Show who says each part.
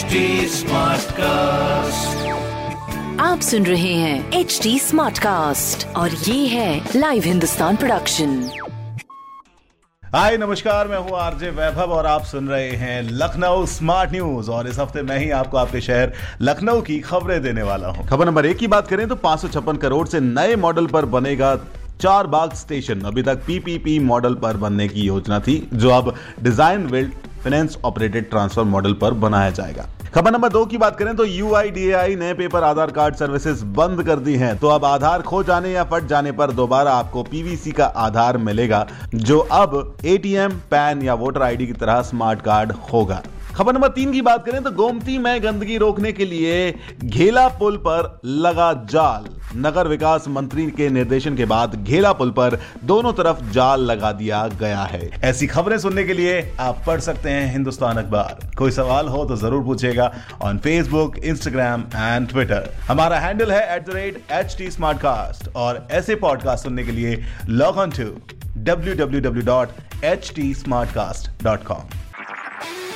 Speaker 1: HD Smartcast.
Speaker 2: आप सुन रहे हैं एच डी स्मार्ट कास्ट और ये है लाइव हिंदुस्तान प्रोडक्शन
Speaker 3: हाय नमस्कार मैं हूँ आरजे वैभव और आप सुन रहे हैं लखनऊ स्मार्ट न्यूज़ और इस हफ़्ते मैं ही आपको आपके शहर लखनऊ की खबरें देने वाला हूँ खबर नंबर एक की बात करें तो पाँच करोड़ से नए मॉडल पर बनेगा चार बाग स्टेशन, अभी तक पीपीपी मॉडल पर बनने की योजना थी, जो अब design build finance operated transfer model पर बनाया जाएगा। खबर नंबर दो की बात करें तो यू ने पेपर आधार कार्ड सर्विसेज़ बंद कर दी हैं। तो अब आधार खो जाने या फट जाने पर दोबारा आपको पीवीसी का आधार मिलेगा, जो अब एटीएम पैन या वोटर आईडी की तरह स्मार्ट कार्ड होगा। खबर नंबर तीन की बात करें तो गोमती में गंदगी रोकने के लिए घेला पुल पर लगा जाल। नगर विकास मंत्री के निर्देशन के बाद घेला पुल पर दोनों तरफ़ जाल लगा दिया गया है। ऐसी खबरें सुनने के लिए आप पढ़ सकते हैं हिंदुस्तान अखबार। कोई सवाल हो तो ज़रूर पूछेगा on Facebook Instagram and Twitter हमारा हैंडल है at the rate H T और ऐसे पॉडकास्ट सुनने के लिए लॉग ऑन टू www.htsmartcast.com